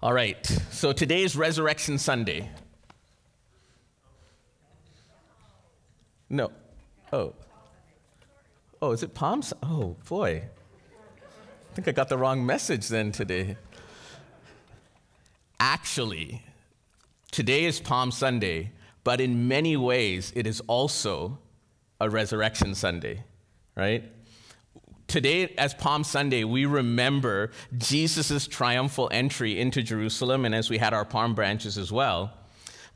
All right, so today is Resurrection Sunday. No. Oh. Oh, is it Palm? Oh, boy. I think I got the wrong message then today. Actually, today is Palm Sunday, but in many ways, it is also a Resurrection Sunday, right? Today, as Palm Sunday, we remember Jesus' triumphal entry into Jerusalem, and as we had our palm branches as well.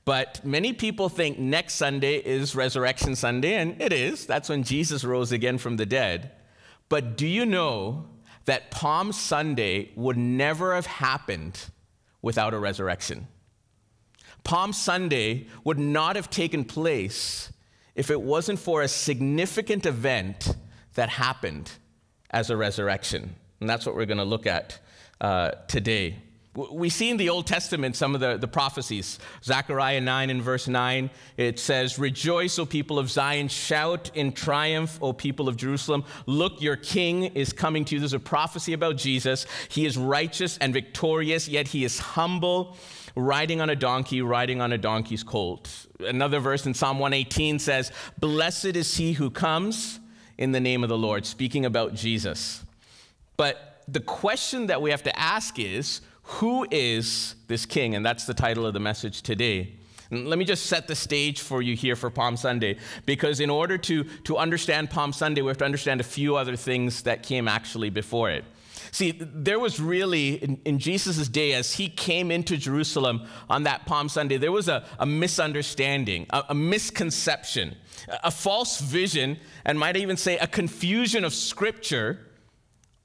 But many people think next Sunday is Resurrection Sunday, and it is. That's when Jesus rose again from the dead. But do you know that Palm Sunday would never have happened without a resurrection? Palm Sunday would not have taken place if it wasn't for a significant event that happened as a resurrection. And that's what we're going to look at uh, today. We see in the Old Testament some of the, the prophecies. Zechariah 9 and verse 9, it says, Rejoice, O people of Zion, shout in triumph, O people of Jerusalem. Look, your king is coming to you. There's a prophecy about Jesus. He is righteous and victorious, yet he is humble, riding on a donkey, riding on a donkey's colt. Another verse in Psalm 118 says, Blessed is he who comes in the name of the Lord, speaking about Jesus. But the question that we have to ask is who is this king? And that's the title of the message today. Let me just set the stage for you here for Palm Sunday, because in order to, to understand Palm Sunday, we have to understand a few other things that came actually before it. See, there was really, in, in Jesus' day, as he came into Jerusalem on that Palm Sunday, there was a, a misunderstanding, a, a misconception, a false vision, and might even say a confusion of scripture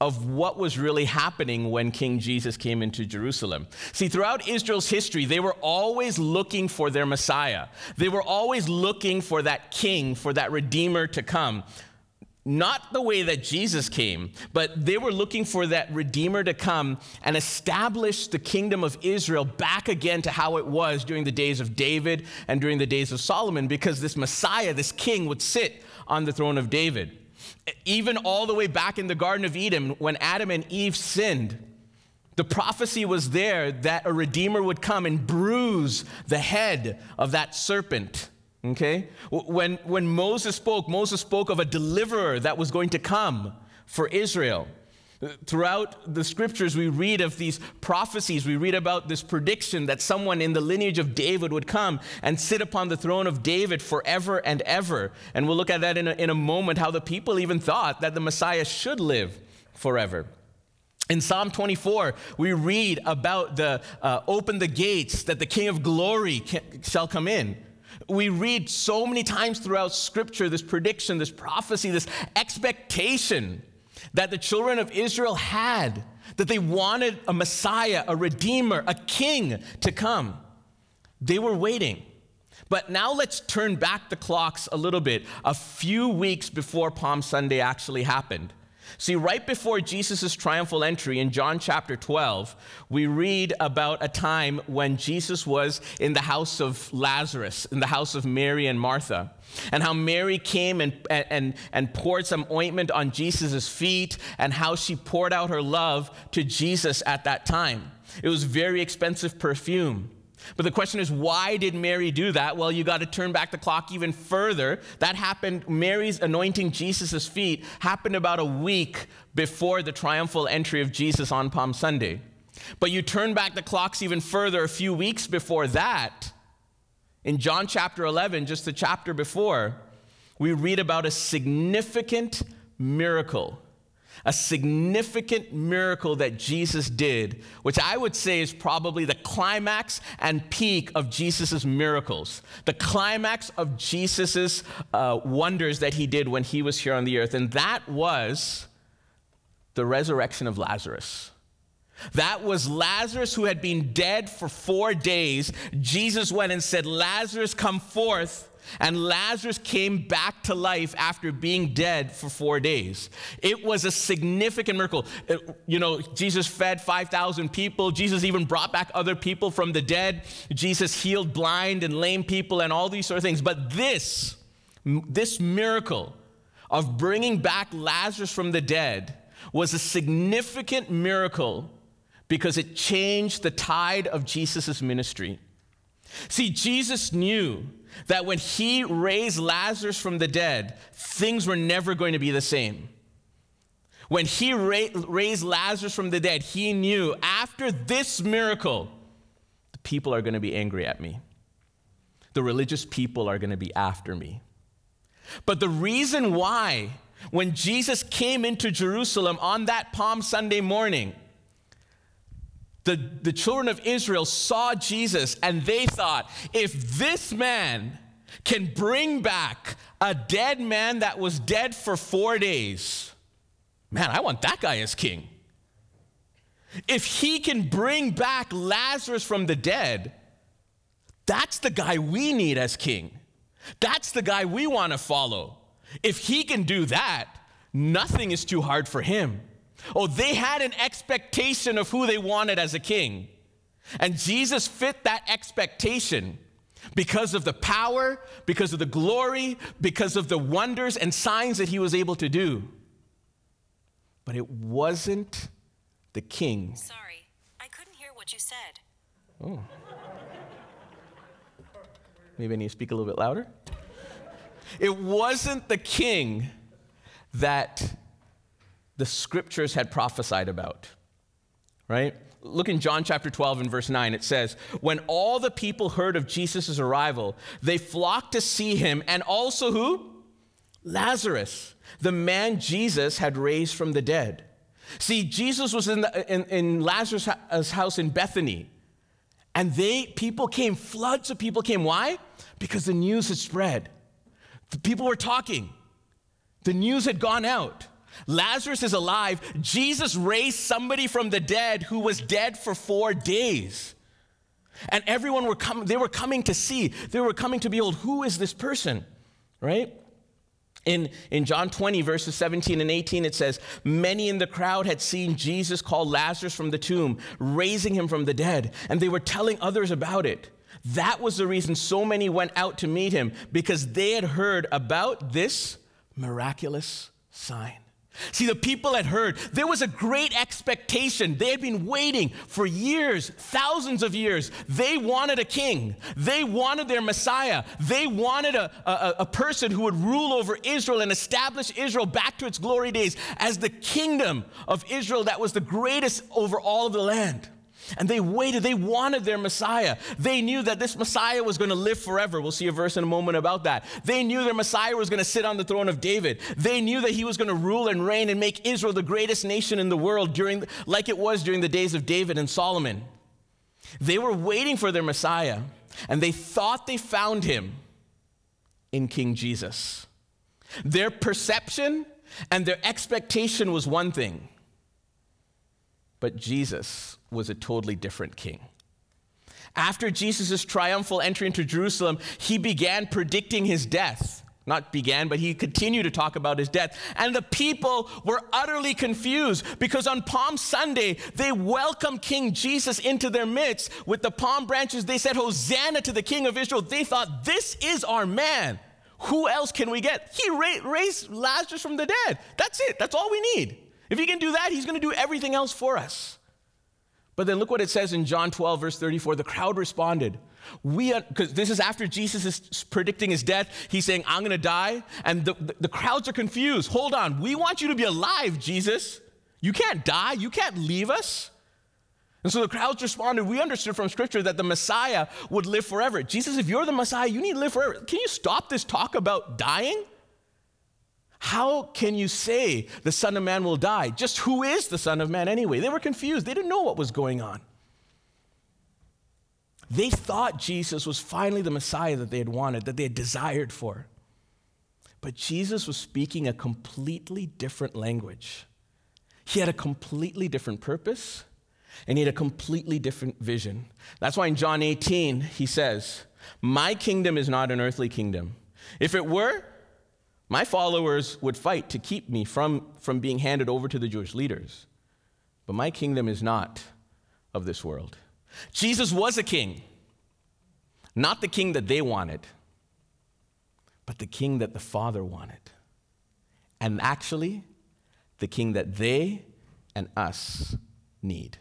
of what was really happening when King Jesus came into Jerusalem. See, throughout Israel's history, they were always looking for their Messiah. They were always looking for that king, for that redeemer to come. Not the way that Jesus came, but they were looking for that redeemer to come and establish the kingdom of Israel back again to how it was during the days of David and during the days of Solomon, because this Messiah, this king, would sit on the throne of David. Even all the way back in the Garden of Eden, when Adam and Eve sinned, the prophecy was there that a redeemer would come and bruise the head of that serpent. Okay? When, when Moses spoke, Moses spoke of a deliverer that was going to come for Israel. Throughout the scriptures, we read of these prophecies. We read about this prediction that someone in the lineage of David would come and sit upon the throne of David forever and ever. And we'll look at that in a, in a moment, how the people even thought that the Messiah should live forever. In Psalm 24, we read about the uh, open the gates that the King of glory can, shall come in. We read so many times throughout Scripture this prediction, this prophecy, this expectation that the children of Israel had, that they wanted a Messiah, a Redeemer, a King to come. They were waiting. But now let's turn back the clocks a little bit, a few weeks before Palm Sunday actually happened. See, right before Jesus' triumphal entry in John chapter 12, we read about a time when Jesus was in the house of Lazarus, in the house of Mary and Martha, and how Mary came and, and, and poured some ointment on Jesus' feet, and how she poured out her love to Jesus at that time. It was very expensive perfume. But the question is, why did Mary do that? Well, you got to turn back the clock even further. That happened, Mary's anointing Jesus' feet happened about a week before the triumphal entry of Jesus on Palm Sunday. But you turn back the clocks even further, a few weeks before that, in John chapter 11, just the chapter before, we read about a significant miracle a significant miracle that Jesus did, which I would say is probably the climax and peak of Jesus' miracles, the climax of Jesus' uh, wonders that he did when he was here on the earth. And that was the resurrection of Lazarus. That was Lazarus who had been dead for four days. Jesus went and said, Lazarus, come forth. And Lazarus came back to life after being dead for four days. It was a significant miracle. You know, Jesus fed 5,000 people. Jesus even brought back other people from the dead. Jesus healed blind and lame people and all these sort of things. But this, this miracle of bringing back Lazarus from the dead was a significant miracle because it changed the tide of Jesus' ministry. See, Jesus knew that when he raised Lazarus from the dead, things were never going to be the same. When he ra- raised Lazarus from the dead, he knew after this miracle, the people are going to be angry at me. The religious people are going to be after me. But the reason why, when Jesus came into Jerusalem on that Palm Sunday morning, the, the children of Israel saw Jesus and they thought, if this man can bring back a dead man that was dead for four days, man, I want that guy as king. If he can bring back Lazarus from the dead, that's the guy we need as king. That's the guy we want to follow. If he can do that, nothing is too hard for him. Oh, they had an expectation of who they wanted as a king. And Jesus fit that expectation because of the power, because of the glory, because of the wonders and signs that he was able to do. But it wasn't the king. Sorry, I couldn't hear what you said. Oh. Maybe I need to speak a little bit louder. It wasn't the king that the scriptures had prophesied about, right? Look in John chapter 12 and verse 9. It says, When all the people heard of Jesus' arrival, they flocked to see him, and also who? Lazarus, the man Jesus had raised from the dead. See, Jesus was in, the, in, in Lazarus' uh, house in Bethany, and they people came, floods of people came. Why? Because the news had spread. The people were talking. The news had gone out. Lazarus is alive. Jesus raised somebody from the dead who was dead for four days. And everyone were coming, they were coming to see, they were coming to behold, who is this person? Right? In, in John 20, verses 17 and 18, it says, Many in the crowd had seen Jesus call Lazarus from the tomb, raising him from the dead, and they were telling others about it. That was the reason so many went out to meet him, because they had heard about this miraculous sign. See, the people had heard. There was a great expectation. They had been waiting for years, thousands of years. They wanted a king. They wanted their Messiah. They wanted a, a, a, person who would rule over Israel and establish Israel back to its glory days as the kingdom of Israel that was the greatest over all of the land. And they waited. They wanted their Messiah. They knew that this Messiah was going to live forever. We'll see a verse in a moment about that. They knew their Messiah was going to sit on the throne of David. They knew that he was going to rule and reign and make Israel the greatest nation in the world during, like it was during the days of David and Solomon. They were waiting for their Messiah, and they thought they found him in King Jesus. Their perception and their expectation was one thing, but Jesus was a totally different king. After Jesus' triumphal entry into Jerusalem, he began predicting his death. Not began, but he continued to talk about his death. And the people were utterly confused because on Palm Sunday, they welcomed King Jesus into their midst with the palm branches. They said, Hosanna to the King of Israel. They thought, This is our man. Who else can we get? He raised Lazarus from the dead. That's it. That's all we need. If he can do that, he's going to do everything else for us. But then look what it says in John 12, verse 34. The crowd responded. We, uh, because this is after Jesus is predicting his death. He's saying, I'm going to die. And the, the, the crowds are confused. Hold on. We want you to be alive, Jesus. You can't die. You can't leave us. And so the crowds responded. We understood from scripture that the Messiah would live forever. Jesus, if you're the Messiah, you need to live forever. Can you stop this talk about dying? How can you say the Son of Man will die? Just who is the Son of Man anyway? They were confused. They didn't know what was going on. They thought Jesus was finally the Messiah that they had wanted, that they had desired for. But Jesus was speaking a completely different language. He had a completely different purpose, and he had a completely different vision. That's why in John 18, he says, My kingdom is not an earthly kingdom. If it were, my followers would fight to keep me from, from being handed over to the Jewish leaders. But my kingdom is not of this world. Jesus was a king, not the king that they wanted, but the king that the Father wanted. And actually, the king that they and us need.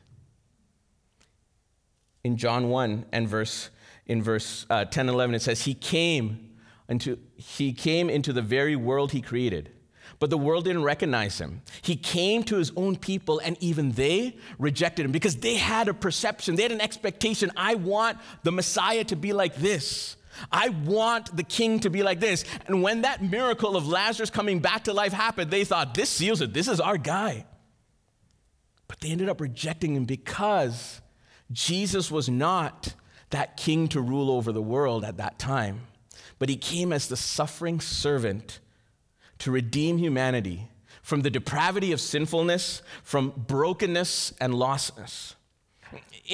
in John 1 and verse in verse uh, 10 and 11 it says he came into he came into the very world he created but the world didn't recognize him. He came to his own people, and even they rejected him because they had a perception, they had an expectation. I want the Messiah to be like this. I want the king to be like this. And when that miracle of Lazarus coming back to life happened, they thought, this seals it. This is our guy. But they ended up rejecting him because Jesus was not that king to rule over the world at that time, but he came as the suffering servant to redeem humanity from the depravity of sinfulness, from brokenness and lostness.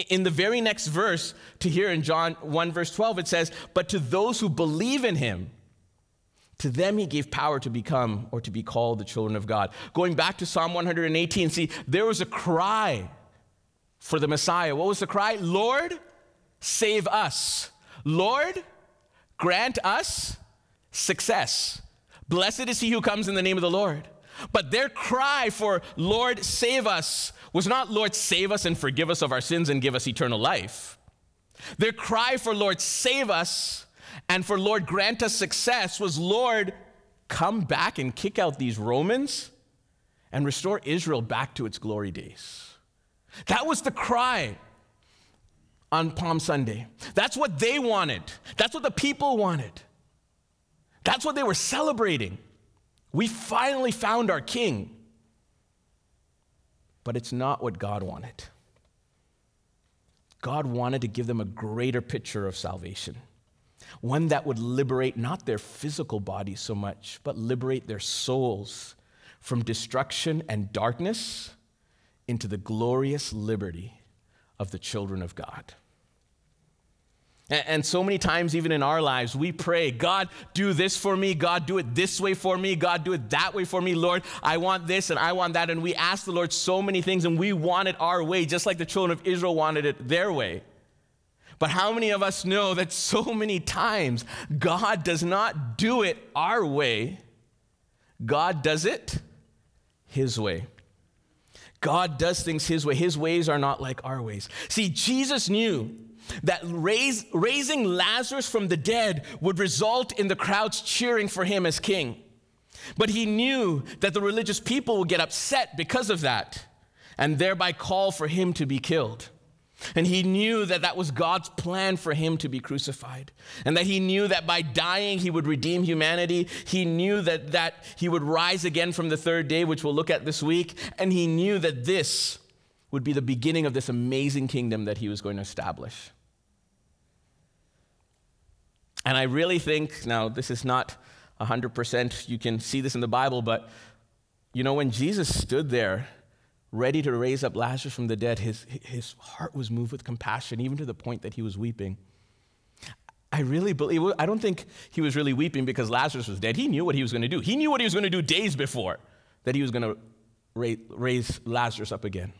In the very next verse, to here in John 1, verse 12, it says, But to those who believe in him, to them he gave power to become or to be called the children of God. Going back to Psalm 118, see, there was a cry for the Messiah. What was the cry? Lord, save us. Lord, grant us success. Blessed is he who comes in the name of the Lord. But their cry for, Lord, save us, was not, Lord, save us and forgive us of our sins and give us eternal life. Their cry for, Lord, save us and for, Lord, grant us success was, Lord, come back and kick out these Romans and restore Israel back to its glory days. That was the cry on Palm Sunday. That's what they wanted, that's what the people wanted. That's what they were celebrating. We finally found our king. But it's not what God wanted. God wanted to give them a greater picture of salvation, one that would liberate not their physical bodies so much, but liberate their souls from destruction and darkness into the glorious liberty of the children of God. And so many times, even in our lives, we pray, God, do this for me. God, do it this way for me. God, do it that way for me. Lord, I want this and I want that. And we ask the Lord so many things and we want it our way, just like the children of Israel wanted it their way. But how many of us know that so many times God does not do it our way, God does it His way? God does things His way. His ways are not like our ways. See, Jesus knew that raise, raising Lazarus from the dead would result in the crowds cheering for him as king. But he knew that the religious people would get upset because of that and thereby call for him to be killed. And he knew that that was God's plan for him to be crucified. And that he knew that by dying, he would redeem humanity. He knew that, that he would rise again from the third day, which we'll look at this week. And he knew that this would be the beginning of this amazing kingdom that he was going to establish. And I really think, now, this is not 100%, you can see this in the Bible, but you know, when Jesus stood there ready to raise up Lazarus from the dead, his, his heart was moved with compassion, even to the point that he was weeping. I really believe, I don't think he was really weeping because Lazarus was dead. He knew what he was going to do. He knew what he was going to do days before, that he was going to raise Lazarus up again.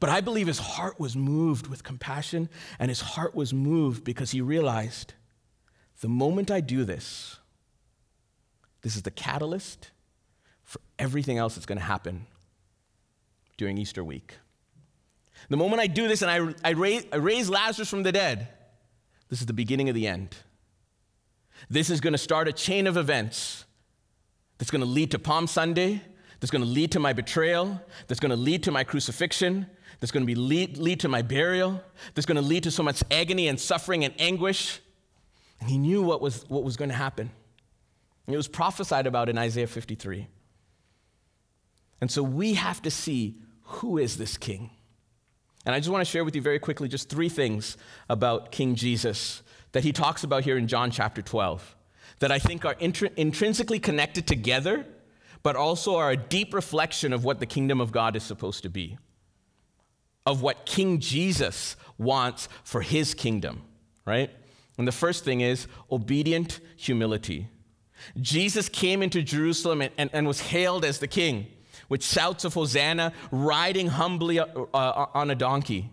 But I believe his heart was moved with compassion, and his heart was moved because he realized the moment I do this, this is the catalyst for everything else that's going to happen during Easter week. The moment I do this and I, I, raise, I raise Lazarus from the dead, this is the beginning of the end. This is going to start a chain of events that's going to lead to Palm Sunday, that's going to lead to my betrayal, that's going to lead to my crucifixion, that's going to be lead, lead to my burial, that's going to lead to so much agony and suffering and anguish. And he knew what was, what was going to happen. It was prophesied about in Isaiah 53. And so we have to see who is this king. And I just want to share with you very quickly just three things about King Jesus that he talks about here in John chapter 12 that I think are intr- intrinsically connected together, but also are a deep reflection of what the kingdom of God is supposed to be, of what King Jesus wants for his kingdom, right? And the first thing is obedient humility. Jesus came into Jerusalem and, and, and was hailed as the king with shouts of Hosanna, riding humbly uh, uh, on a donkey.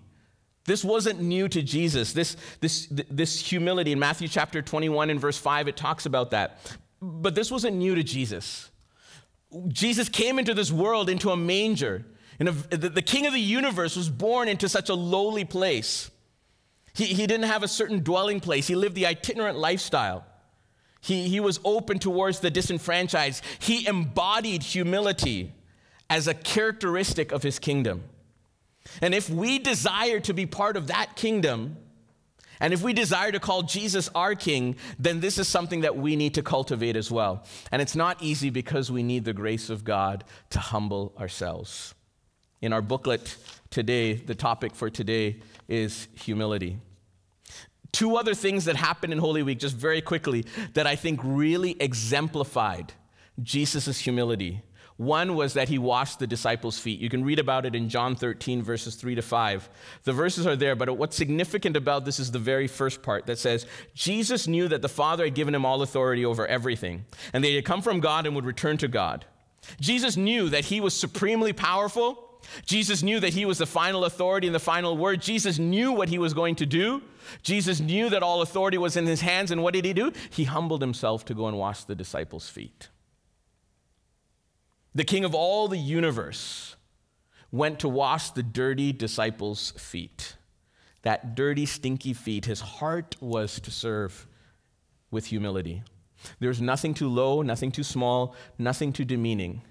This wasn't new to Jesus. This, this, this humility in Matthew chapter 21 and verse 5, it talks about that. But this wasn't new to Jesus. Jesus came into this world into a manger. A, the, the king of the universe was born into such a lowly place. He, he didn't have a certain dwelling place, he lived the itinerant lifestyle. He, he was open towards the disenfranchised. He embodied humility as a characteristic of his kingdom. And if we desire to be part of that kingdom, and if we desire to call Jesus our king, then this is something that we need to cultivate as well. And it's not easy because we need the grace of God to humble ourselves. In our booklet today, the topic for today is humility. Two other things that happened in Holy Week, just very quickly, that I think really exemplified Jesus' humility one was that he washed the disciples' feet. You can read about it in John 13, verses 3 to 5. The verses are there, but what's significant about this is the very first part that says, Jesus knew that the Father had given him all authority over everything, and they had come from God and would return to God. Jesus knew that he was supremely powerful. Jesus knew that he was the final authority and the final word. Jesus knew what he was going to do. Jesus knew that all authority was in his hands, and what did he do? He humbled himself to go and wash the disciples' feet the king of all the universe, went to wash the dirty disciples' feet. That dirty, stinky feet. His heart was to serve with humility. There's nothing too low, nothing too small, nothing too demeaning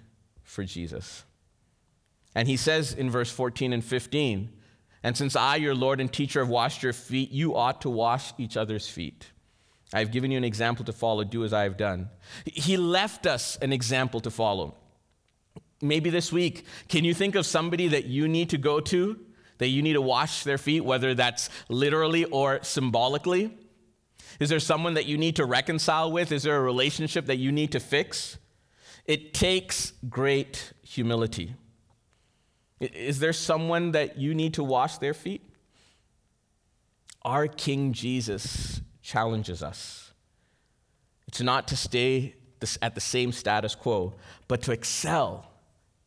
for Jesus. And he says in verse 14 and 15, And since I, your Lord and teacher, have washed your feet, you ought to wash each other's feet. I have given you an example to follow. Do as I have done. He left us an example to follow. Maybe this week, can you think of somebody that you need to go to, that you need to wash their feet, whether that's literally or symbolically? Is there someone that you need to reconcile with? Is there a relationship that you need to fix? It takes great humility. Is there someone that you need to wash their feet? Our King Jesus challenges us. It's not to stay at the same status quo, but to excel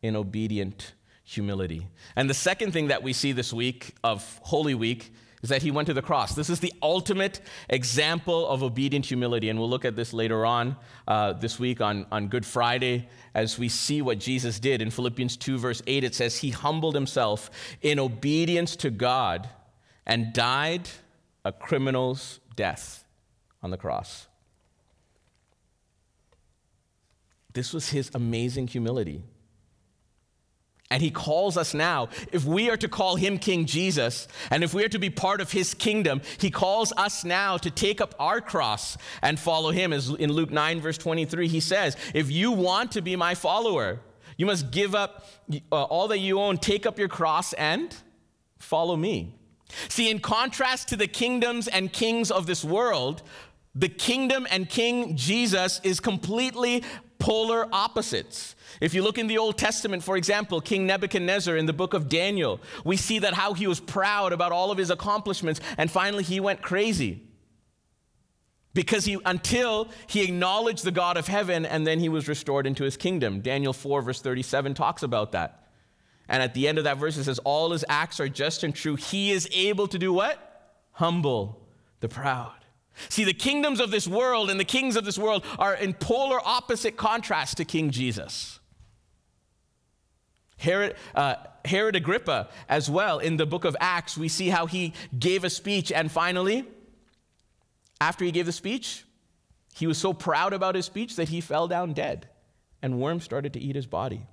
in obedient humility. And the second thing that we see this week of Holy Week is that he went to the cross. This is the ultimate example of obedient humility. And we'll look at this later on uh, this week on, on Good Friday as we see what Jesus did. In Philippians 2, verse 8, it says, He humbled himself in obedience to God and died a criminal's death on the cross. This was his amazing humility. And he calls us now, if we are to call him King Jesus, and if we are to be part of his kingdom, he calls us now to take up our cross and follow him. As in Luke 9, verse 23, he says, If you want to be my follower, you must give up uh, all that you own, take up your cross, and follow me. See, in contrast to the kingdoms and kings of this world, the kingdom and King Jesus is completely polar opposites. If you look in the Old Testament, for example, King Nebuchadnezzar in the book of Daniel, we see that how he was proud about all of his accomplishments, and finally he went crazy. Because he, until he acknowledged the God of heaven, and then he was restored into his kingdom. Daniel 4, verse 37 talks about that. And at the end of that verse, it says, All his acts are just and true. He is able to do what? Humble the proud. See, the kingdoms of this world and the kings of this world are in polar opposite contrast to King Jesus. Herod, uh, Herod Agrippa, as well, in the book of Acts, we see how he gave a speech, and finally, after he gave the speech, he was so proud about his speech that he fell down dead, and worms started to eat his body.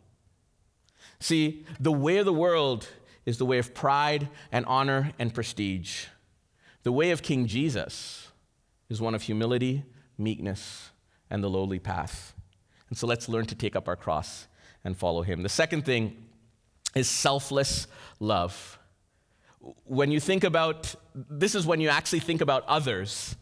See, the way of the world is the way of pride and honor and prestige. The way of King Jesus is one of humility, meekness, and the lowly path. And so let's learn to take up our cross and follow him. The second thing is selfless love. When you think about, this is when you actually think about others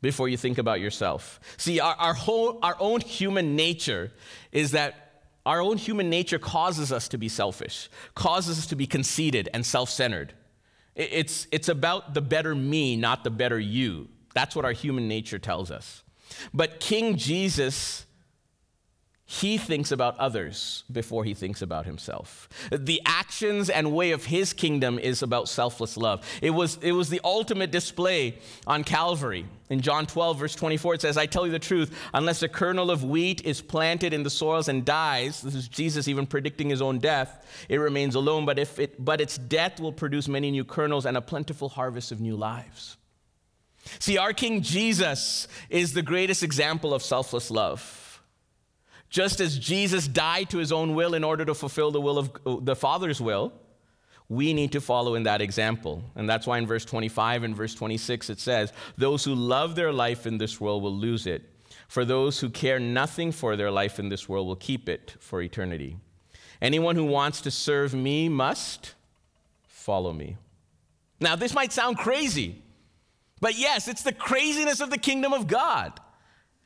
before you think about yourself. See, our, our, whole, our own human nature is that our own human nature causes us to be selfish, causes us to be conceited and self centered. It's, it's about the better me, not the better you. That's what our human nature tells us. But King Jesus he thinks about others before he thinks about himself. The actions and way of his kingdom is about selfless love. It was, it was the ultimate display on Calvary. In John 12, verse 24, it says, I tell you the truth, unless a kernel of wheat is planted in the soils and dies, this is Jesus even predicting his own death, it remains alone, but, if it, but its death will produce many new kernels and a plentiful harvest of new lives. See, our King Jesus is the greatest example of selfless love. Just as Jesus died to his own will in order to fulfill the will of the Father's will, we need to follow in that example. And that's why in verse 25 and verse 26 it says, Those who love their life in this world will lose it. For those who care nothing for their life in this world will keep it for eternity. Anyone who wants to serve me must follow me. Now, this might sound crazy, but yes, it's the craziness of the kingdom of God.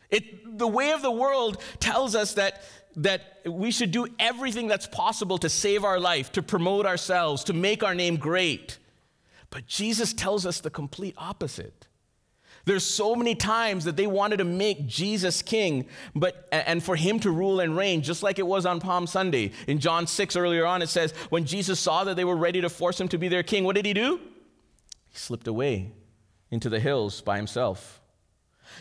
It, the way of the world tells us that, that we should do everything that's possible to save our life, to promote ourselves, to make our name great. But Jesus tells us the complete opposite. There's so many times that they wanted to make Jesus king, but and for him to rule and reign, just like it was on Palm Sunday. In John 6 earlier on, it says, when Jesus saw that they were ready to force him to be their king, what did he do? He slipped away into the hills by himself.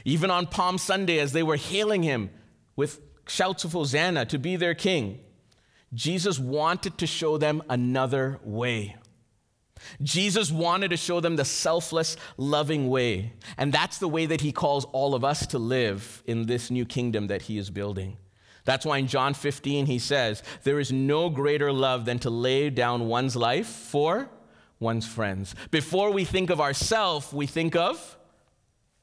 Even on Palm Sunday, as they were hailing him with shouts of Hosanna to be their king, Jesus wanted to show them another way. Jesus wanted to show them the selfless, loving way. And that's the way that he calls all of us to live in this new kingdom that he is building. That's why in John 15 he says, There is no greater love than to lay down one's life for one's friends. Before we think of ourselves, we think of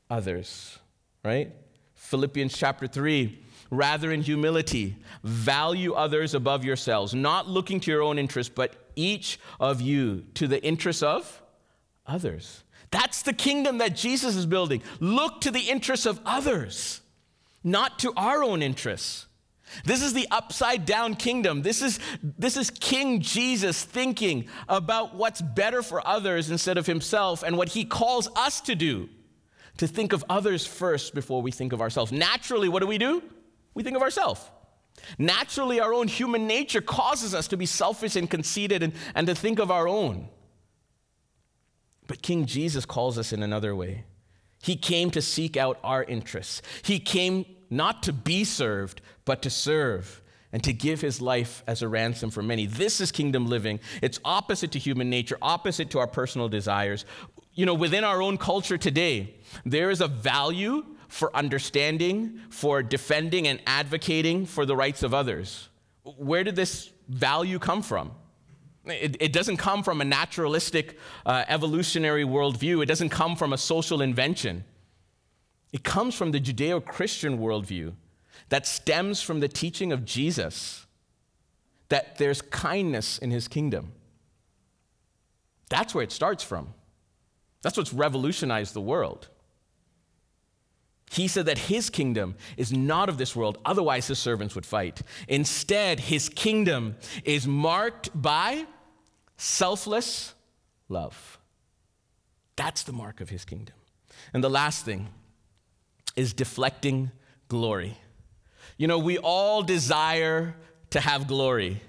others, right? Philippians chapter 3. Rather, in humility, value others above yourselves, not looking to your own interest, but each of you to the interest of others. That's the kingdom that Jesus is building. Look to the interests of others, not to our own interests. This is the upside down kingdom. This is, this is King Jesus thinking about what's better for others instead of himself and what he calls us to do to think of others first before we think of ourselves. Naturally, what do we do? We think of ourselves. Naturally, our own human nature causes us to be selfish and conceited and, and to think of our own. But King Jesus calls us in another way. He came to seek out our interests. He came not to be served, but to serve and to give his life as a ransom for many. This is kingdom living. It's opposite to human nature, opposite to our personal desires you know, within our own culture today, there is a value for understanding, for defending and advocating for the rights of others. Where did this value come from? It, it doesn't come from a naturalistic, uh, evolutionary worldview. It doesn't come from a social invention. It comes from the Judeo Christian worldview that stems from the teaching of Jesus that there's kindness in his kingdom. That's where it starts from. That's what's revolutionized the world. He said that his kingdom is not of this world, otherwise, his servants would fight. Instead, his kingdom is marked by selfless love. That's the mark of his kingdom. And the last thing is deflecting glory. You know, we all desire to have glory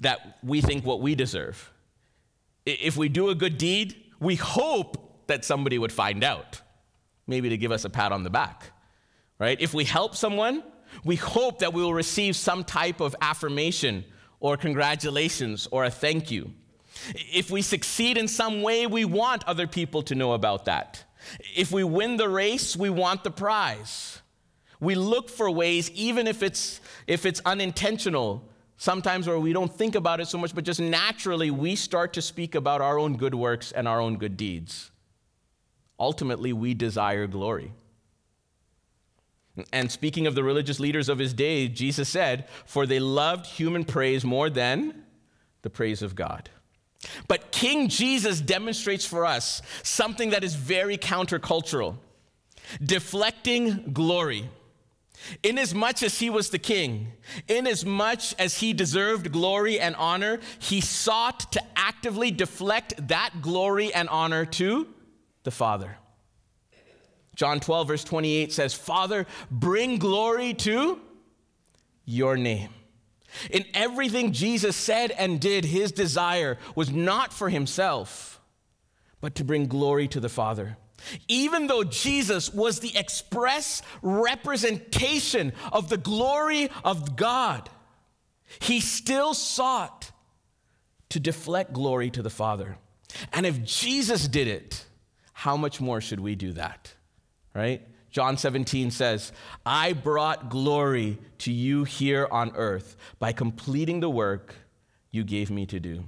that we think what we deserve. If we do a good deed, we hope that somebody would find out, maybe to give us a pat on the back, right? If we help someone, we hope that we will receive some type of affirmation or congratulations or a thank you. If we succeed in some way, we want other people to know about that. If we win the race, we want the prize. We look for ways, even if it's, if it's unintentional, sometimes where we don't think about it so much, but just naturally we start to speak about our own good works and our own good deeds. Ultimately, we desire glory. And speaking of the religious leaders of his day, Jesus said, For they loved human praise more than the praise of God. But King Jesus demonstrates for us something that is very countercultural deflecting glory. Inasmuch as he was the king, inasmuch as he deserved glory and honor, he sought to actively deflect that glory and honor to the Father. John 12, verse 28 says, Father, bring glory to your name. In everything Jesus said and did, his desire was not for himself, but to bring glory to the Father. Even though Jesus was the express representation of the glory of God, he still sought to deflect glory to the Father. And if Jesus did it, how much more should we do that? Right? John 17 says, I brought glory to you here on earth by completing the work you gave me to do.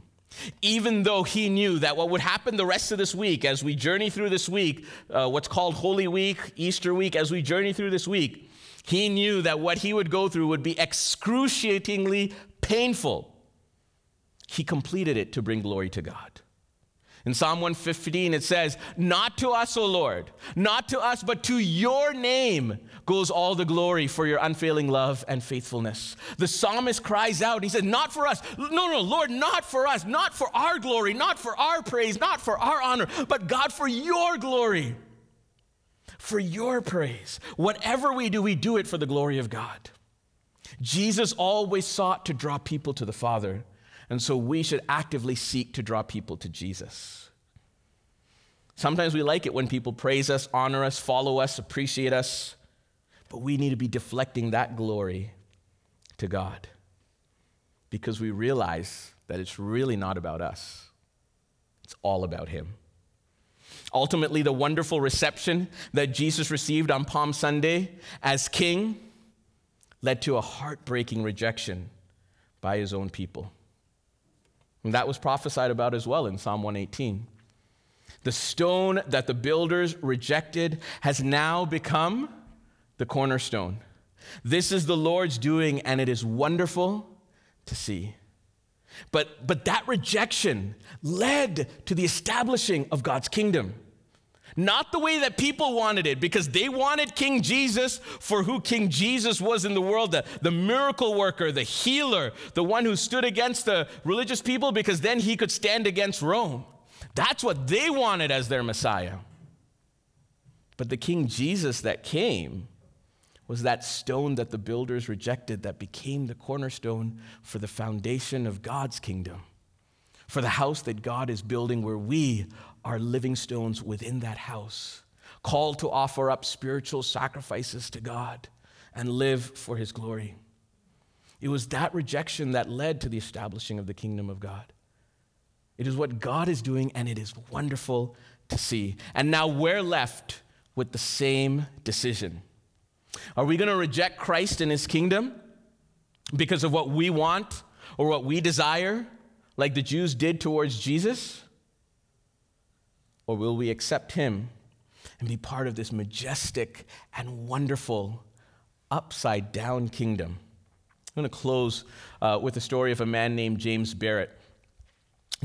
Even though he knew that what would happen the rest of this week, as we journey through this week, uh, what's called Holy Week, Easter week, as we journey through this week, he knew that what he would go through would be excruciatingly painful. He completed it to bring glory to God. In Psalm 115, it says, Not to us, O Lord, not to us, but to your name goes all the glory for your unfailing love and faithfulness. The psalmist cries out, He says, Not for us. No, no, Lord, not for us, not for our glory, not for our praise, not for our honor, but God, for your glory, for your praise. Whatever we do, we do it for the glory of God. Jesus always sought to draw people to the Father. And so we should actively seek to draw people to Jesus. Sometimes we like it when people praise us, honor us, follow us, appreciate us, but we need to be deflecting that glory to God because we realize that it's really not about us, it's all about Him. Ultimately, the wonderful reception that Jesus received on Palm Sunday as King led to a heartbreaking rejection by His own people. And that was prophesied about as well in Psalm 118. The stone that the builders rejected has now become the cornerstone. This is the Lord's doing, and it is wonderful to see. But, but that rejection led to the establishing of God's kingdom. Not the way that people wanted it, because they wanted King Jesus for who King Jesus was in the world the, the miracle worker, the healer, the one who stood against the religious people, because then he could stand against Rome. That's what they wanted as their Messiah. But the King Jesus that came was that stone that the builders rejected that became the cornerstone for the foundation of God's kingdom, for the house that God is building where we are living stones within that house, called to offer up spiritual sacrifices to God and live for His glory. It was that rejection that led to the establishing of the kingdom of God. It is what God is doing, and it is wonderful to see. And now we're left with the same decision. Are we going to reject Christ and his kingdom because of what we want or what we desire, like the Jews did towards Jesus? Or will we accept him and be part of this majestic and wonderful upside down kingdom? I'm going to close uh, with the story of a man named James Barrett.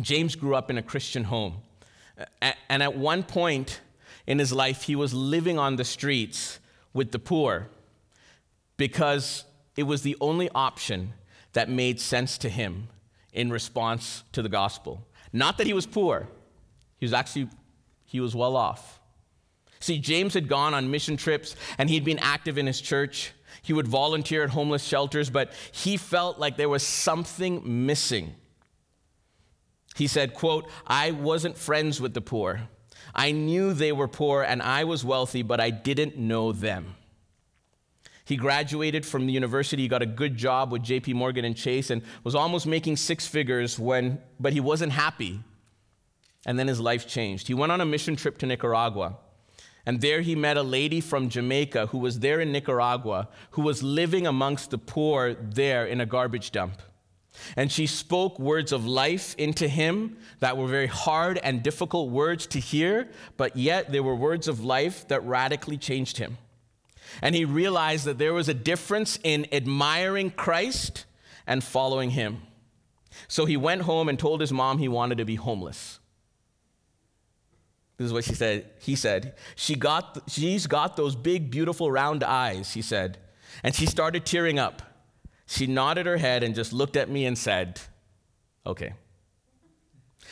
James grew up in a Christian home. And at one point in his life, he was living on the streets with the poor because it was the only option that made sense to him in response to the gospel. Not that he was poor, he was actually he was well off. See, James had gone on mission trips and he'd been active in his church. He would volunteer at homeless shelters, but he felt like there was something missing. He said, quote, I wasn't friends with the poor. I knew they were poor and I was wealthy, but I didn't know them. He graduated from the university, he got a good job with JP Morgan and Chase and was almost making six figures when but he wasn't happy and then his life changed. He went on a mission trip to Nicaragua. And there he met a lady from Jamaica who was there in Nicaragua, who was living amongst the poor there in a garbage dump. And she spoke words of life into him that were very hard and difficult words to hear, but yet they were words of life that radically changed him. And he realized that there was a difference in admiring Christ and following him. So he went home and told his mom he wanted to be homeless. This is what she said. He said, she got, She's got those big, beautiful, round eyes, he said. And she started tearing up. She nodded her head and just looked at me and said, Okay.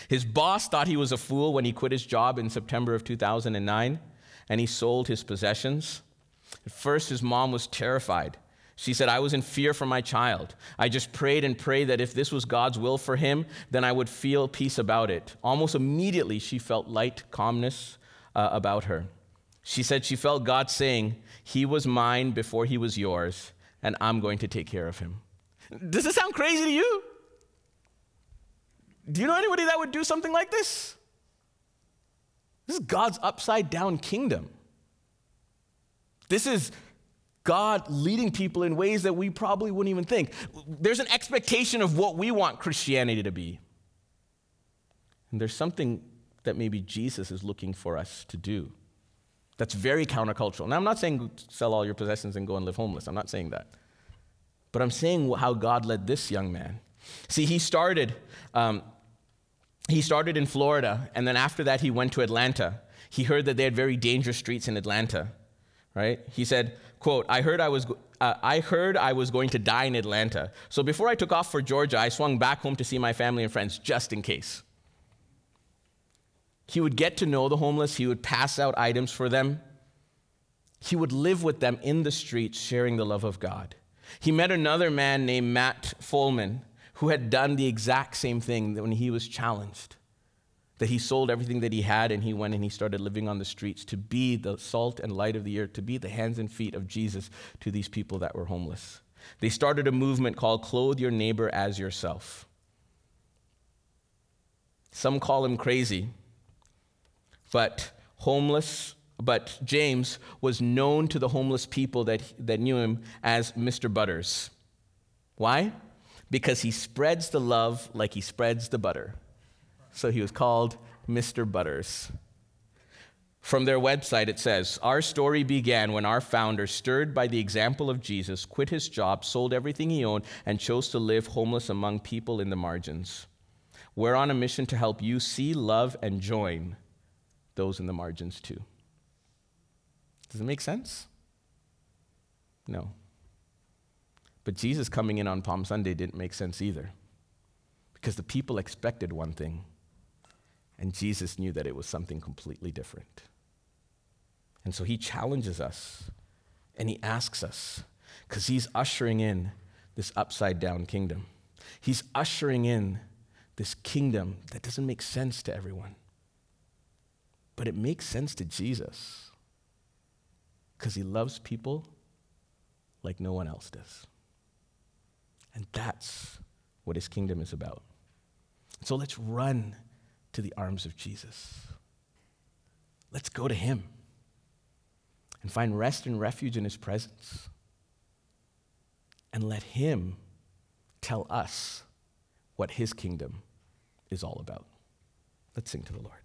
His boss thought he was a fool when he quit his job in September of 2009 and he sold his possessions. At first, his mom was terrified. She said, I was in fear for my child. I just prayed and prayed that if this was God's will for him, then I would feel peace about it. Almost immediately, she felt light calmness uh, about her. She said she felt God saying, He was mine before he was yours, and I'm going to take care of him. Does this sound crazy to you? Do you know anybody that would do something like this? This is God's upside down kingdom. This is God leading people in ways that we probably wouldn't even think. There's an expectation of what we want Christianity to be. And there's something that maybe Jesus is looking for us to do that's very countercultural. Now, I'm not saying sell all your possessions and go and live homeless. I'm not saying that. But I'm saying how God led this young man. See, he started, um, he started in Florida, and then after that, he went to Atlanta. He heard that they had very dangerous streets in Atlanta, right? He said, quote, I heard I was, uh, I heard I was going to die in Atlanta. So before I took off for Georgia, I swung back home to see my family and friends just in case. He would get to know the homeless, he would pass out items for them. He would live with them in the streets, sharing the love of God. He met another man named Matt Folman who had done the exact same thing when he was challenged. That he sold everything that he had and he went and he started living on the streets to be the salt and light of the earth, to be the hands and feet of Jesus to these people that were homeless. They started a movement called Clothe Your Neighbor as Yourself. Some call him crazy, but homeless but James was known to the homeless people that, that knew him as Mr. Butters. Why? Because he spreads the love like he spreads the butter. So he was called Mr. Butters. From their website, it says Our story began when our founder, stirred by the example of Jesus, quit his job, sold everything he owned, and chose to live homeless among people in the margins. We're on a mission to help you see, love, and join those in the margins too. Does it make sense? No. But Jesus coming in on Palm Sunday didn't make sense either. Because the people expected one thing, and Jesus knew that it was something completely different. And so he challenges us and he asks us, because he's ushering in this upside down kingdom. He's ushering in this kingdom that doesn't make sense to everyone, but it makes sense to Jesus because he loves people like no one else does. And that's what his kingdom is about. So let's run to the arms of Jesus. Let's go to him and find rest and refuge in his presence. And let him tell us what his kingdom is all about. Let's sing to the Lord.